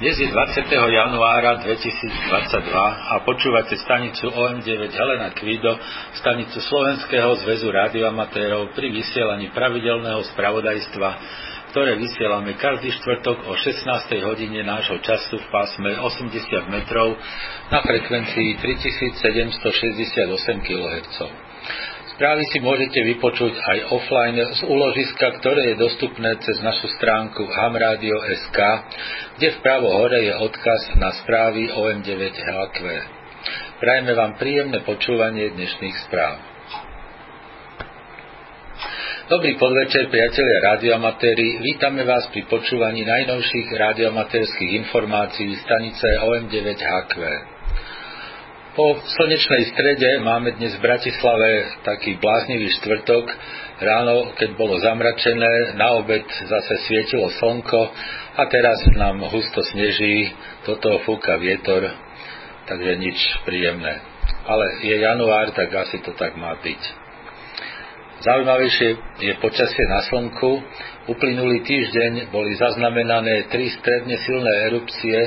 Dnes je 20. januára 2022 a počúvate stanicu OM9 Helena Kvido, stanicu Slovenského zväzu radioamatérov pri vysielaní pravidelného spravodajstva, ktoré vysielame každý štvrtok o 16. hodine nášho času v pásme 80 metrov na frekvencii 3768 kHz. Správy si môžete vypočuť aj offline z úložiska, ktoré je dostupné cez našu stránku hamradio.sk, kde vpravo hore je odkaz na správy OM9HQ. Prajeme vám príjemné počúvanie dnešných správ. Dobrý podvečer, priatelia radioamatéri. Vítame vás pri počúvaní najnovších radioamatérských informácií stanice OM9HQ. Po slnečnej strede máme dnes v Bratislave taký bláznivý štvrtok. Ráno, keď bolo zamračené, na obed zase svietilo slnko a teraz nám husto sneží, toto fúka vietor, takže nič príjemné. Ale je január, tak asi to tak má byť. Zaujímavejšie je počasie na slnku. Uplynulý týždeň boli zaznamenané tri stredne silné erupcie,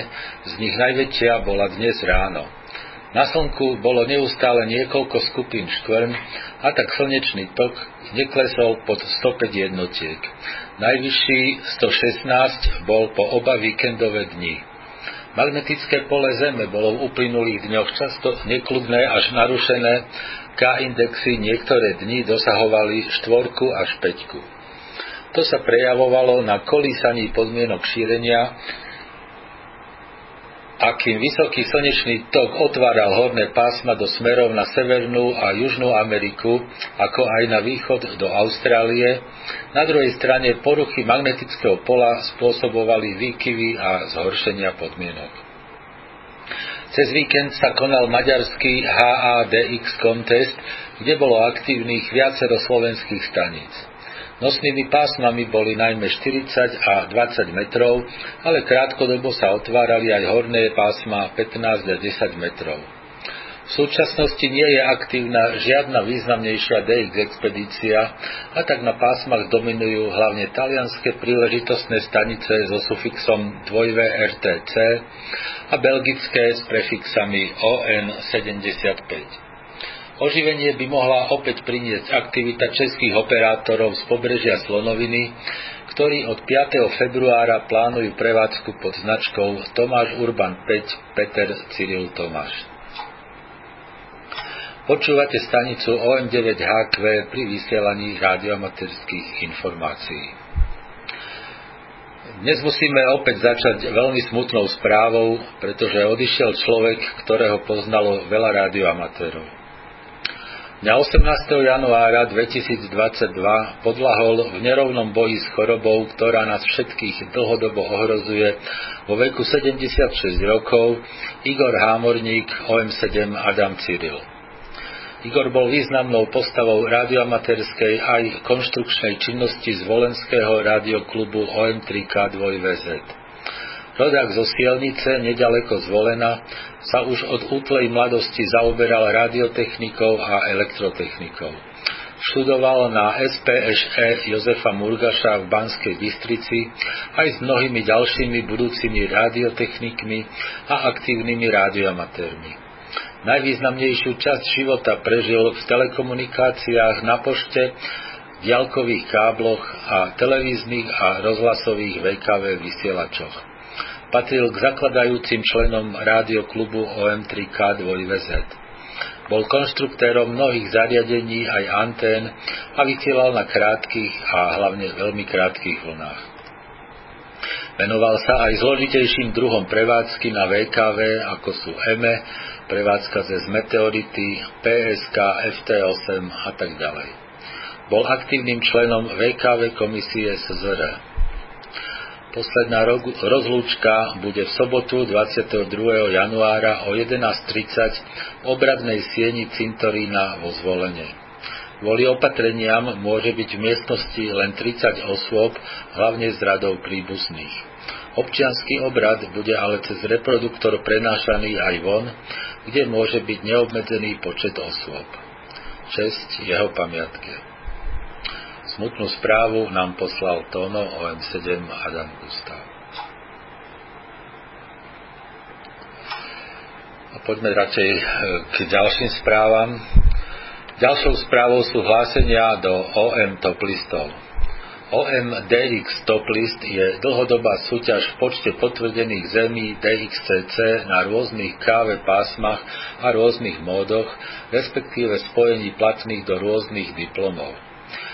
z nich najväčšia bola dnes ráno. Na slnku bolo neustále niekoľko skupín škvrn a tak slnečný tok neklesol pod 105 jednotiek. Najvyšší 116 bol po oba víkendové dni. Magnetické pole Zeme bolo v uplynulých dňoch často nekludné až narušené, K-indexy niektoré dni dosahovali štvorku až peťku. To sa prejavovalo na kolísaní podmienok šírenia, akým vysoký slnečný tok otváral horné pásma do smerov na Severnú a Južnú Ameriku, ako aj na východ do Austrálie, na druhej strane poruchy magnetického pola spôsobovali výkyvy a zhoršenia podmienok. Cez víkend sa konal maďarský HADX contest, kde bolo aktívnych viacero slovenských staníc. Nosnými pásmami boli najmä 40 a 20 metrov, ale krátkodobo sa otvárali aj horné pásma 15 a 10 metrov. V súčasnosti nie je aktívna žiadna významnejšia DX expedícia a tak na pásmach dominujú hlavne talianské príležitostné stanice so sufixom 2RTC a belgické s prefixami ON75. Oživenie by mohla opäť priniesť aktivita českých operátorov z pobrežia Slonoviny, ktorí od 5. februára plánujú prevádzku pod značkou Tomáš Urban 5 Peter Cyril Tomáš. Počúvate stanicu OM9HQ pri vysielaní radioamaterských informácií. Dnes musíme opäť začať veľmi smutnou správou, pretože odišiel človek, ktorého poznalo veľa radioamatérov. Dňa 18. januára 2022 podlahol v nerovnom boji s chorobou, ktorá nás všetkých dlhodobo ohrozuje, vo veku 76 rokov Igor Hámorník OM7 Adam Cyril. Igor bol významnou postavou radioamatérskej aj konštrukčnej činnosti z volenského radioklubu OM3K 2VZ. Rodák zo Sielnice, nedaleko zvolená, sa už od útlej mladosti zaoberal radiotechnikou a elektrotechnikou. Študoval na SPŠE Jozefa Murgaša v Banskej Bystrici aj s mnohými ďalšími budúcimi radiotechnikmi a aktívnymi radioamatérmi. Najvýznamnejšiu časť života prežil v telekomunikáciách na pošte, diaľkových kábloch a televíznych a rozhlasových VKV vysielačoch. Patril k zakladajúcim členom rádioklubu OM3K 2VZ. Bol konštruktérom mnohých zariadení aj antén a vysielal na krátkých a hlavne veľmi krátkých vlnách. Venoval sa aj zložitejším druhom prevádzky na VKV, ako sú EME, prevádzka ze Meteority, PSK, FT8 a tak ďalej. Bol aktívnym členom VKV komisie SZR. Posledná rozlúčka bude v sobotu 22. januára o 11.30 v obradnej sieni cintorína vo zvolenie. Kvôli opatreniam môže byť v miestnosti len 30 osôb, hlavne z radov príbuzných. Občianský obrad bude ale cez reproduktor prenášaný aj von, kde môže byť neobmedzený počet osôb. Česť jeho pamiatke. Smutnú správu nám poslal Tono OM7 Adam Gustav. A poďme radšej e, k ďalším správam. Ďalšou správou sú hlásenia do OM top listov. OMDX Top List je dlhodobá súťaž v počte potvrdených zemí DXCC na rôznych káve pásmach a rôznych módoch, respektíve spojení platných do rôznych diplomov.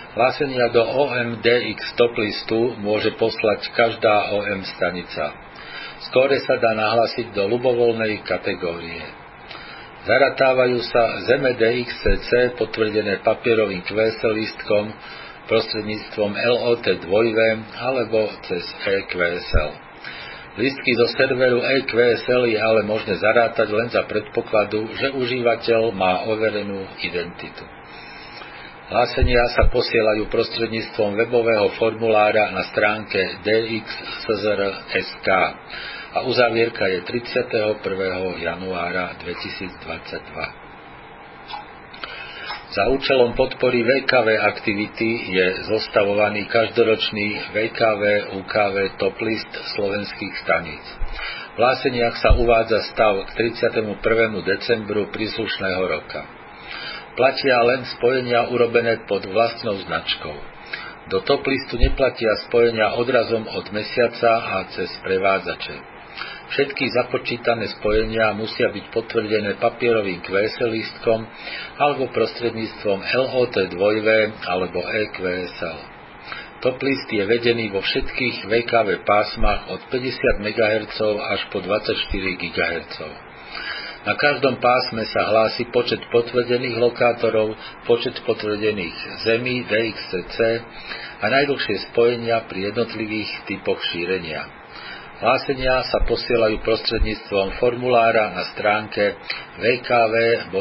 Hlásenia do OMDX Top Listu môže poslať každá OM stanica. Skóre sa dá nahlásiť do ľubovoľnej kategórie. Zaratávajú sa zeme DXCC potvrdené papierovým QS listkom, prostredníctvom LOT 2 alebo cez EQSL. Listky zo serveru EQSL je ale možné zarátať len za predpokladu, že užívateľ má overenú identitu. Hlásenia sa posielajú prostredníctvom webového formulára na stránke DXSZR.sk a uzavierka je 31. januára 2022. Za účelom podpory VKV aktivity je zostavovaný každoročný VKV UKV top list slovenských staníc. V hláseniach sa uvádza stav k 31. decembru príslušného roka. Platia len spojenia urobené pod vlastnou značkou. Do top listu neplatia spojenia odrazom od mesiaca a cez prevádzače. Všetky započítané spojenia musia byť potvrdené papierovým QSL listkom alebo prostredníctvom LOT 2 alebo EQSL. Top list je vedený vo všetkých VKV pásmach od 50 MHz až po 24 GHz. Na každom pásme sa hlási počet potvrdených lokátorov, počet potvrdených zemí DXCC a najdlhšie spojenia pri jednotlivých typoch šírenia. Hlásenia sa posielajú prostredníctvom formulára na stránke www.szr.sk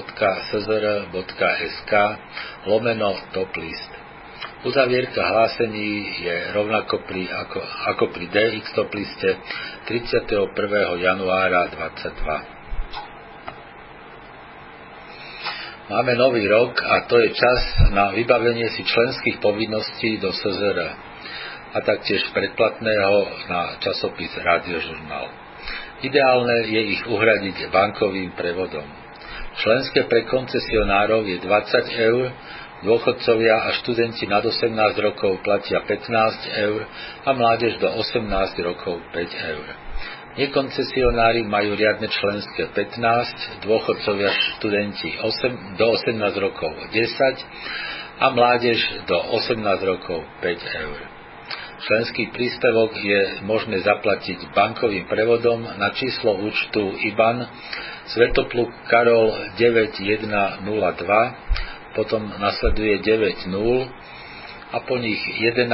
lomeno top list. Uzavierka hlásení je rovnako pri, ako, ako pri DX top liste 31. januára 2022. Máme nový rok a to je čas na vybavenie si členských povinností do SZR a taktiež predplatného na časopis Radiožurnál. Ideálne je ich uhradiť bankovým prevodom. Členské pre koncesionárov je 20 eur, dôchodcovia a študenti nad 18 rokov platia 15 eur a mládež do 18 rokov 5 eur. Nekoncesionári majú riadne členské 15, dôchodcovia študenti 8, do 18 rokov 10 a mládež do 18 rokov 5 eur. Členský príspevok je možné zaplatiť bankovým prevodom na číslo účtu IBAN Svetopluk Karol 9102, potom nasleduje 90 a po nich 11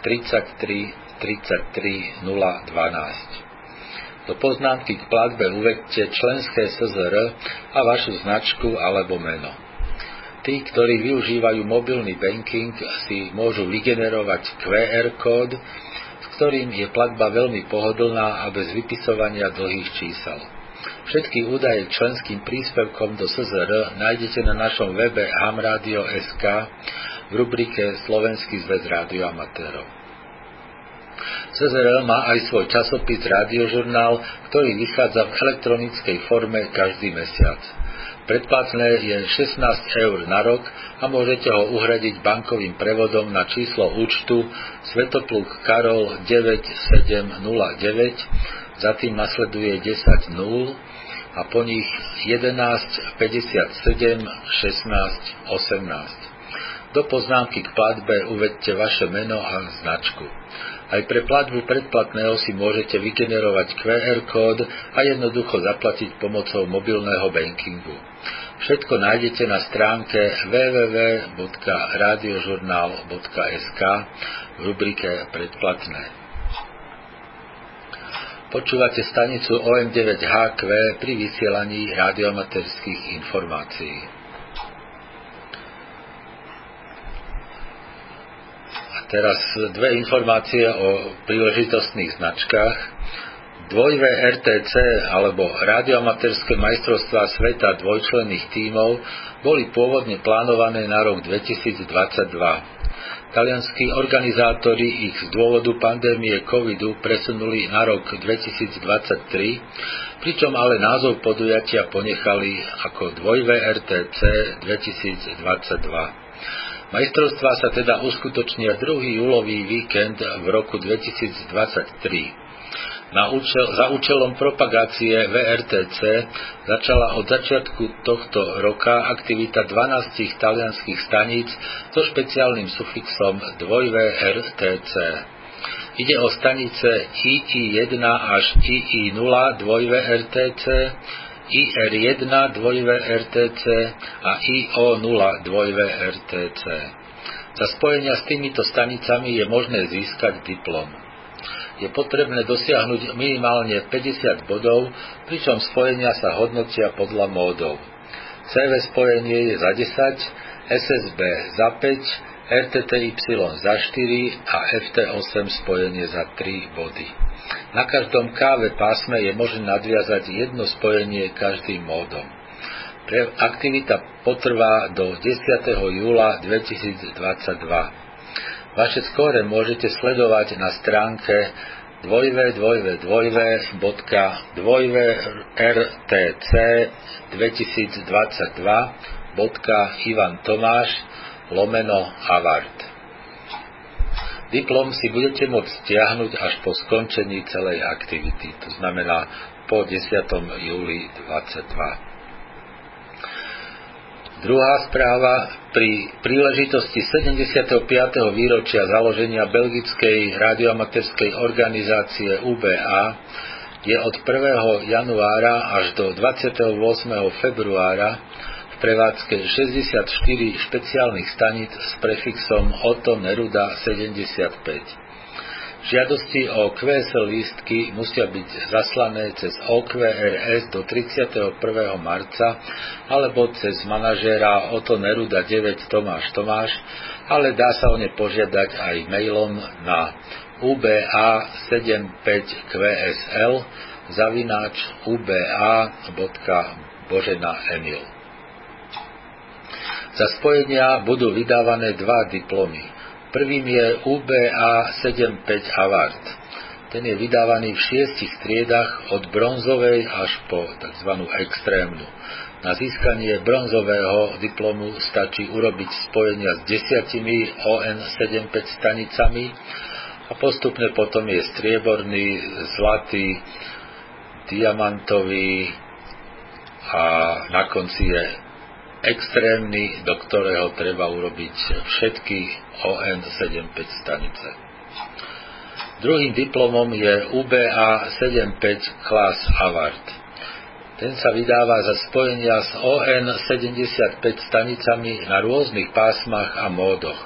33 33 012. Do poznámky k platbe uvedte členské SZR a vašu značku alebo meno. Tí, ktorí využívajú mobilný banking, si môžu vygenerovať QR kód, s ktorým je platba veľmi pohodlná a bez vypisovania dlhých čísel. Všetky údaje členským príspevkom do SZR nájdete na našom webe hamradio.sk v rubrike Slovenský zväz rádioamatérov. SZR má aj svoj časopis Rádiožurnál, ktorý vychádza v elektronickej forme každý mesiac. Predplatné je 16 eur na rok a môžete ho uhradiť bankovým prevodom na číslo účtu Svetopluk Karol 9709, za tým nasleduje 10 0 a po nich 11 57 16 18. Do poznámky k platbe uvedte vaše meno a značku. Aj pre platbu predplatného si môžete vygenerovať QR kód a jednoducho zaplatiť pomocou mobilného bankingu. Všetko nájdete na stránke www.radiožurnal.sk v rubrike Predplatné. Počúvate stanicu OM9HQ pri vysielaní radiomaterských informácií. Teraz dve informácie o príležitostných značkách. Dvojve RTC alebo radioamaterské majstrovstvá sveta dvojčlenných tímov boli pôvodne plánované na rok 2022. Talianskí organizátori ich z dôvodu pandémie covidu presunuli na rok 2023, pričom ale názov podujatia ponechali ako 2VRTC 2022. Majstrovstvá sa teda uskutočnia druhý júlový víkend v roku 2023. Na účel, za účelom propagácie VRTC začala od začiatku tohto roka aktivita 12 talianských staníc so špeciálnym sufixom 2VRTC. Ide o stanice II1 až II0 2VRTC, IR1 2VRTC a IO0 2VRTC. Za spojenia s týmito stanicami je možné získať diplom je potrebné dosiahnuť minimálne 50 bodov, pričom spojenia sa hodnotia podľa módov. CV spojenie je za 10, SSB za 5, RTTY za 4 a FT8 spojenie za 3 body. Na každom KV pásme je možné nadviazať jedno spojenie každým módom. Pre aktivita potrvá do 10. júla 2022. Vaše skóre môžete sledovať na stránke www.rtc2022.ivantomáš lomeno Havard. Diplom si budete môcť stiahnuť až po skončení celej aktivity, to znamená po 10. júli 2022. Druhá správa pri príležitosti 75. výročia založenia belgickej radioamaterskej organizácie UBA je od 1. januára až do 28. februára prevádzke 64 špeciálnych stanic s prefixom Otto Neruda 75. Žiadosti o QSL lístky musia byť zaslané cez OQRS do 31. marca alebo cez manažéra Oto Neruda 9 Tomáš Tomáš, ale dá sa o ne požiadať aj mailom na uba75qsl zavináč uba.božena.emil. Za spojenia budú vydávané dva diplomy. Prvým je UBA 75 Award. Ten je vydávaný v šiestich triedach od bronzovej až po tzv. extrémnu. Na získanie bronzového diplomu stačí urobiť spojenia s desiatimi ON75 stanicami a postupne potom je strieborný, zlatý, diamantový a na konci je extrémny, do ktorého treba urobiť všetky ON75 stanice. Druhým diplomom je UBA 75 Class Award. Ten sa vydáva za spojenia s ON75 stanicami na rôznych pásmach a módoch.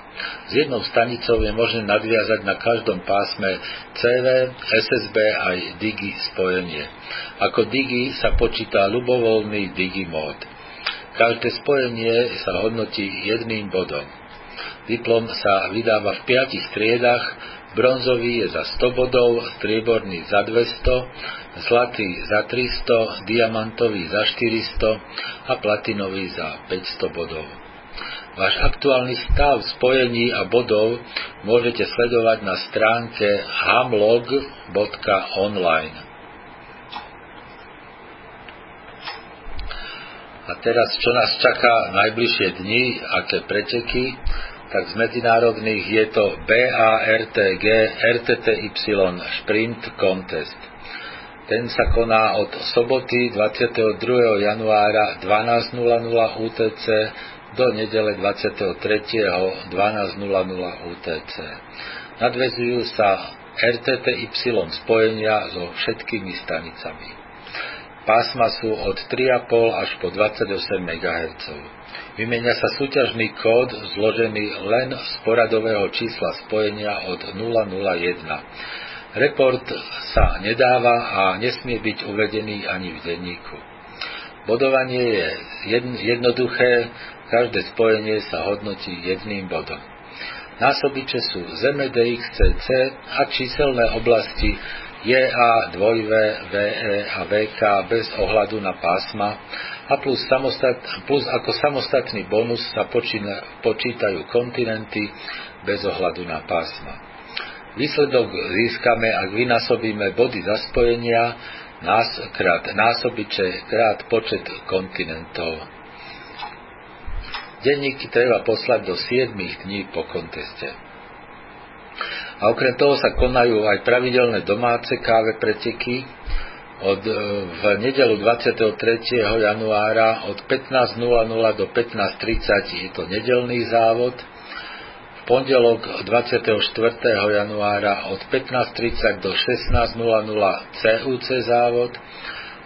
S jednou stanicou je možné nadviazať na každom pásme CV, SSB aj Digi spojenie. Ako Digi sa počíta ľubovoľný Digi mód. Každé spojenie sa hodnotí jedným bodom. Diplom sa vydáva v piatich triedach, bronzový je za 100 bodov, strieborný za 200, zlatý za 300, diamantový za 400 a platinový za 500 bodov. Váš aktuálny stav spojení a bodov môžete sledovať na stránke hamlog.online. A teraz, čo nás čaká najbližšie dni, aké preteky, tak z medzinárodných je to BARTG RTTY Sprint Contest. Ten sa koná od soboty 22. januára 12.00 UTC do nedele 23. 12.00 UTC. Nadvezujú sa RTTY spojenia so všetkými stanicami. Pásma sú od 3,5 až po 28 MHz. Vymenia sa súťažný kód zložený len z poradového čísla spojenia od 001. Report sa nedáva a nesmie byť uvedený ani v denníku. Bodovanie je jednoduché, každé spojenie sa hodnotí jedným bodom. Násobiče sú Zeme DXCC a číselné oblasti JA, 2V, VE a VK bez ohľadu na pásma a plus, samostat, plus ako samostatný bonus sa počína, počítajú kontinenty bez ohľadu na pásma. Výsledok získame, ak vynásobíme body zaspojenia nás krát násobiče krát počet kontinentov. Denníky treba poslať do 7 dní po konteste. A okrem toho sa konajú aj pravidelné domáce káve preteky. Od, e, v nedelu 23. januára od 15.00 do 15.30 je to nedelný závod. V pondelok 24. januára od 15.30 do 16.00 CUC závod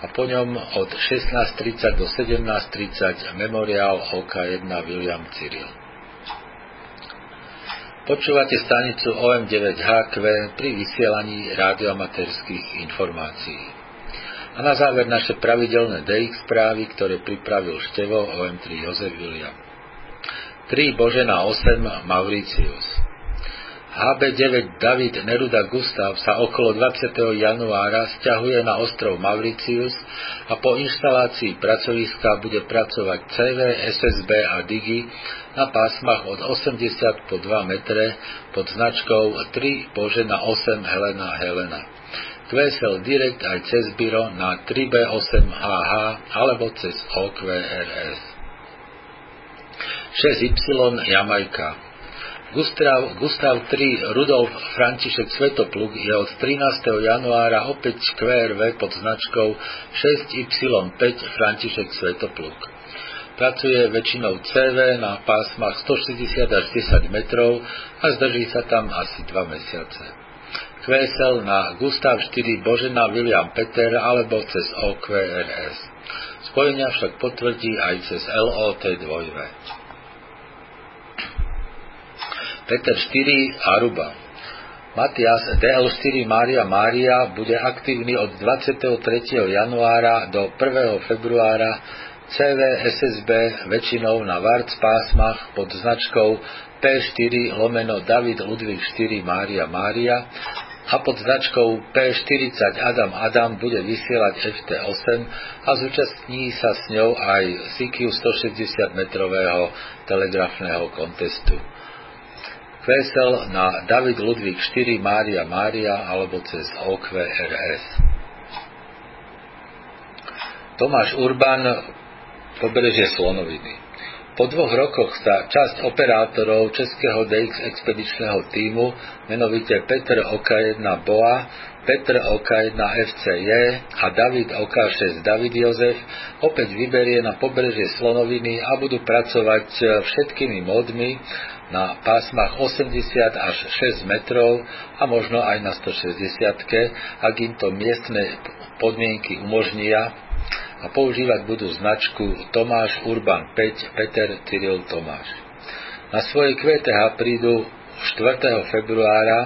a po ňom od 16.30 do 17.30 memoriál OK1 William Cyril. Počúvate stanicu OM9HQ pri vysielaní rádioamatérských informácií. A na záver naše pravidelné DX správy, ktoré pripravil števo OM3 Jozef William. 3 Božena 8 Mauricius. HB9 David Neruda Gustav sa okolo 20. januára stiahuje na ostrov Mauritius a po inštalácii pracoviska bude pracovať CV, SSB a Digi na pásmach od 80 po 2 metre pod značkou 3 Božena 8 Helena Helena. QSL Direct aj cez Biro na 3B8HH alebo cez OQRS. 6Y Jamajka Gustav, Gustav III Rudolf František Svetopluk je od 13. januára opäť QRV pod značkou 6Y5 František Svetopluk. Pracuje väčšinou CV na pásmach 160 až 10 metrov a zdrží sa tam asi 2 mesiace. QSL na Gustav 4 Božena William Peter alebo cez OQRS. Spojenia však potvrdí aj cez LOT 2. Peter 4 Aruba. Matias DL4 Mária Mária bude aktívny od 23. januára do 1. februára CV SSB väčšinou na VARC pásmach pod značkou P4 lomeno David Ludvík 4 Mária Mária a pod značkou P40 Adam Adam bude vysielať FT8 a zúčastní sa s ňou aj CQ 160 metrového telegrafného kontestu. Vesel na David Ludvík 4 Mária Mária alebo cez OQRS. Tomáš Urban, pobrežie Slonoviny. Po dvoch rokoch sa časť operátorov Českého DX expedičného týmu, menovite Petr OK1 BOA, Petr OK1 FCJ a David OK6 David Jozef, opäť vyberie na pobrežie Slonoviny a budú pracovať všetkými módmi na pásmach 80 až 6 metrov a možno aj na 160, ak im to miestne podmienky umožnia a používať budú značku Tomáš Urban 5 Peter Cyril Tomáš. Na svojej QTH prídu 4. februára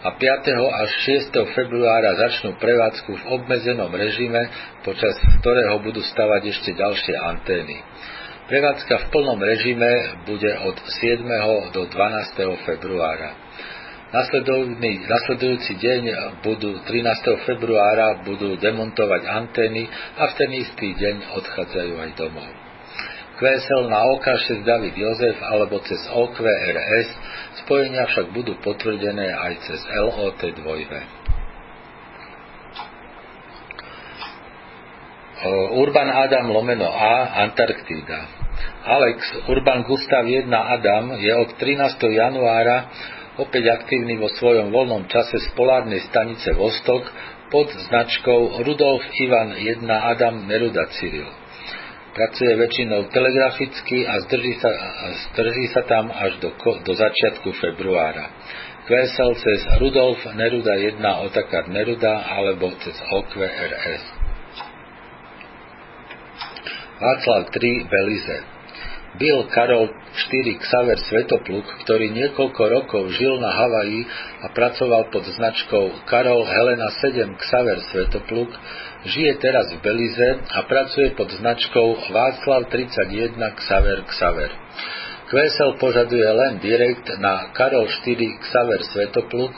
a 5. až 6. februára začnú prevádzku v obmedzenom režime, počas ktorého budú stavať ešte ďalšie antény. Prevádzka v plnom režime bude od 7. do 12. februára. Nasledujúci deň budú 13. februára budú demontovať antény a v ten istý deň odchádzajú aj domov. QSL na OK6 David Jozef alebo cez OQRS, spojenia však budú potvrdené aj cez LOT 2. Urban Adam lomeno A, Antarktída. Alex Urban Gustav 1 Adam je od 13. januára opäť aktívny vo svojom voľnom čase z polárnej stanice Vostok pod značkou Rudolf Ivan 1 Adam Neruda Cyril. Pracuje väčšinou telegraficky a zdrží sa, zdrží sa tam až do, do začiatku februára. QSL cez Rudolf Neruda 1 Otakar Neruda alebo cez OQRS. Václav III Belize. Bill Karol IV Xaver Svetopluk, ktorý niekoľko rokov žil na Havaji a pracoval pod značkou Karol Helena 7 Xaver Svetopluk, žije teraz v Belize a pracuje pod značkou Václav 31 Xaver Xaver. QSL požaduje len direkt na Karol 4 Xaver Svetopluk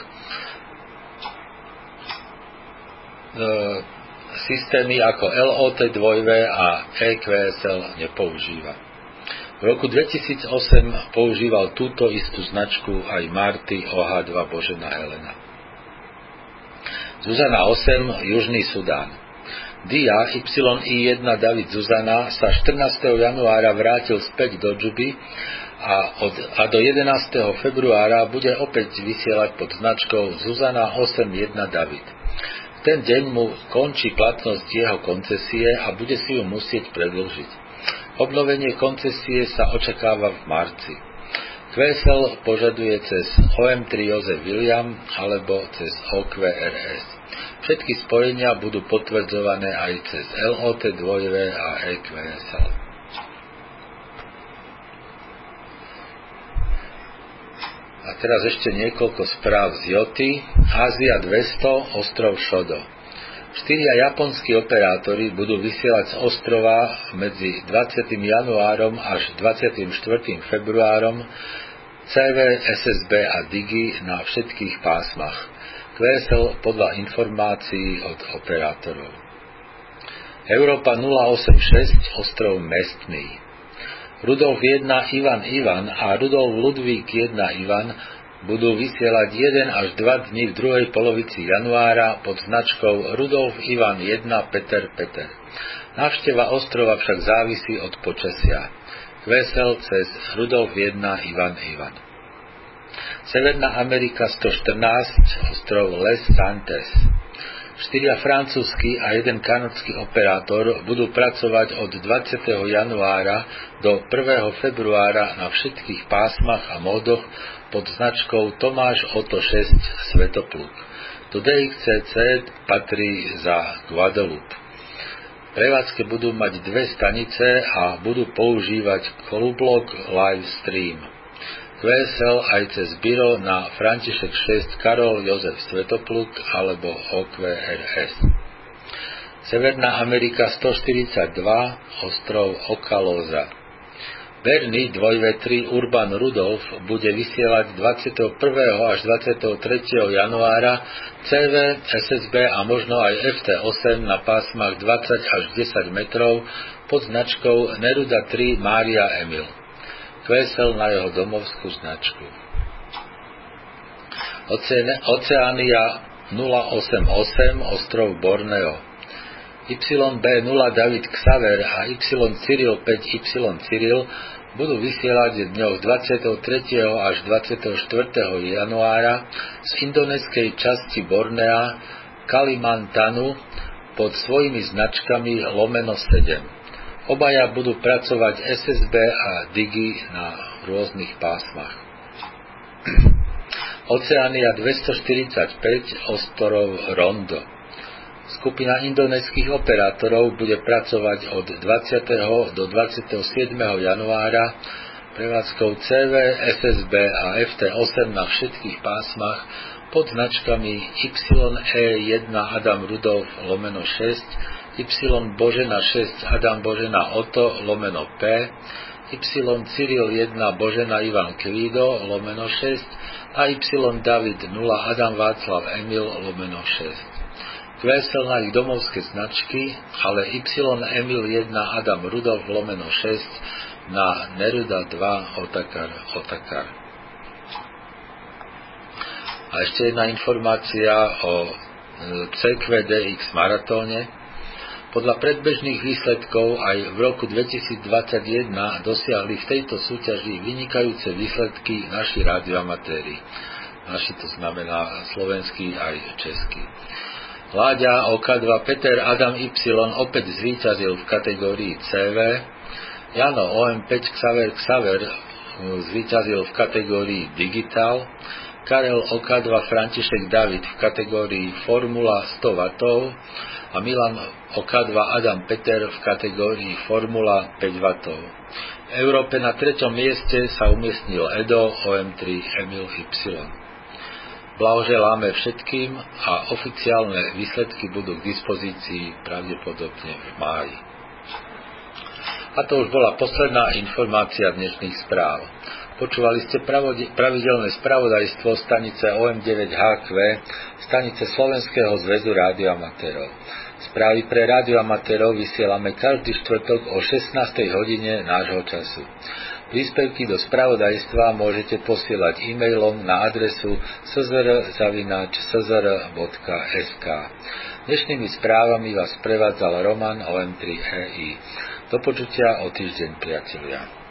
systémy ako LOT 2V a EQSL nepoužíva. V roku 2008 používal túto istú značku aj Marty OH2 Božena Helena. Zuzana 8, Južný Sudán. Dia YI1 David Zuzana sa 14. januára vrátil späť do Džuby a, od, a do 11. februára bude opäť vysielať pod značkou Zuzana 81 David. Ten deň mu končí platnosť jeho koncesie a bude si ju musieť predlžiť. Obnovenie koncesie sa očakáva v marci. QSL požaduje cez OM3 Jozef William alebo cez OQRS. Všetky spojenia budú potvrdzované aj cez LOT 2 a EQSL. A teraz ešte niekoľko správ z Joty. Ázia 200, ostrov Šodo. Štyria japonskí operátori budú vysielať z ostrova medzi 20. januárom až 24. februárom CV, SSB a Digi na všetkých pásmach. QSL podľa informácií od operátorov. Európa 086, ostrov Mestný. Rudolf 1 Ivan Ivan a Rudolf Ludvík 1 Ivan budú vysielať 1 až 2 dní v druhej polovici januára pod značkou Rudolf Ivan 1 Peter Peter. Návšteva ostrova však závisí od počasia. Vesel cez Rudolf 1 Ivan Ivan. Severná Amerika 114, ostrov Les Santes. Štyria francúzsky a jeden kanadský operátor budú pracovať od 20. januára do 1. februára na všetkých pásmach a módoch pod značkou Tomáš Oto 6 Svetopluk. Do DXCC patrí za Guadeloupe. Prevádzke budú mať dve stanice a budú používať Kolublog Live QSL aj cez byro na František 6 Karol Jozef Svetopluk alebo OQRS. Severná Amerika 142 ostrov Okalóza Berny 2V3 Urban Rudolf bude vysielať 21. až 23. januára CV, SSB a možno aj FT8 na pásmach 20 až 10 metrov pod značkou Neruda 3 Mária Emil. Kvesel na jeho domovskú značku. Oceánia 088 ostrov Borneo YB0 David Xaver a Y Cyril 5Y Cyril budú vysielať dňoch 23. až 24. januára z indoneskej časti Bornea Kalimantanu pod svojimi značkami Lomeno 7. Obaja budú pracovať SSB a Digi na rôznych pásmach. Oceánia 245 ostrov Rondo Skupina indonéskych operátorov bude pracovať od 20. do 27. januára prevádzkou CV, SSB a FT8 na všetkých pásmach pod značkami YE1 Adam Rudolf lomeno 6, Y Božena 6 Adam Božena Oto lomeno P, Y Cyril 1 Božena Ivan Kvído lomeno 6 a Y David 0 Adam Václav Emil lomeno 6 kvésel na ich domovské značky, ale Y Emil 1 Adam Rudolf lomeno 6 na Neruda 2 Otakar Otakar. A ešte jedna informácia o e, CQDX maratóne. Podľa predbežných výsledkov aj v roku 2021 dosiahli v tejto súťaži vynikajúce výsledky naši radioamatéri. Naši to znamená slovenský aj český. Láďa OK2 Peter Adam Y opäť zvíťazil v kategórii CV, Jano OM5 Xaver Xaver uh, zvíťazil v kategórii Digital, Karel OK2 František David v kategórii Formula 100 W a Milan OK2 Adam Peter v kategórii Formula 5 W. V Európe na treťom mieste sa umiestnil Edo OM3 Emil Y. Blahoželáme všetkým a oficiálne výsledky budú k dispozícii pravdepodobne v máji. A to už bola posledná informácia dnešných správ. Počúvali ste pravidelné spravodajstvo stanice OM9HQ, stanice Slovenského zväzu rádioamatérov. Správy pre rádioamatérov vysielame každý štvrtok o 16. hodine nášho času. Príspevky do spravodajstva môžete posielať e-mailom na adresu szr.sk. Dnešnými správami vás prevádzal Roman OM3EI. Do počutia o týždeň, priatelia.